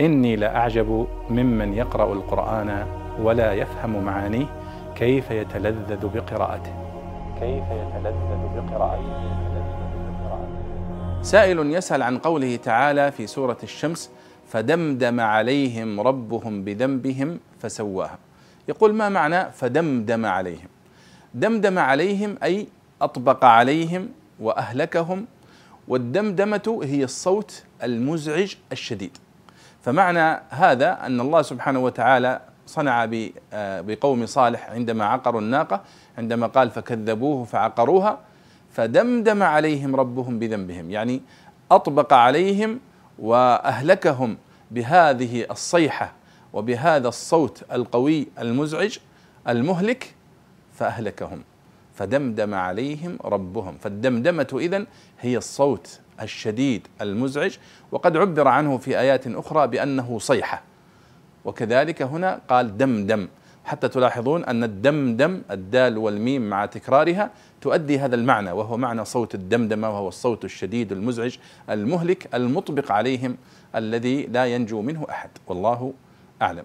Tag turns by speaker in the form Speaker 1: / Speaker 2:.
Speaker 1: إني لأعجب ممن يقرأ القرآن ولا يفهم معانيه كيف يتلذذ بقراءته. كيف يتلذذ بقراءته.
Speaker 2: سائل يسأل عن قوله تعالى في سورة الشمس فدمدم عليهم ربهم بذنبهم فسواها يقول ما معنى فدمدم عليهم؟ دمدم عليهم أي أطبق عليهم وأهلكهم والدمدمة هي الصوت المزعج الشديد. فمعنى هذا أن الله سبحانه وتعالى صنع آه، بقوم صالح عندما عقروا الناقة عندما قال فكذبوه فعقروها فدمدم عليهم ربهم بذنبهم. يعني أطبق عليهم وأهلكهم بهذه الصيحة وبهذا الصوت القوي المزعج المهلك فأهلكهم فدمدم عليهم ربهم. فالدمدمة إذن هي الصوت الشديد المزعج وقد عبر عنه في آيات أخرى بأنه صيحة. وكذلك هنا قال دمدم. حتى تلاحظون أن الدمدم الدال والميم مع تكرارها تؤدي هذا المعنى وهو معنى صوت الدمدمة وهو الصوت الشديد المزعج المهلك المطبق عليهم الذي لا ينجو منه أحد. والله أعلم.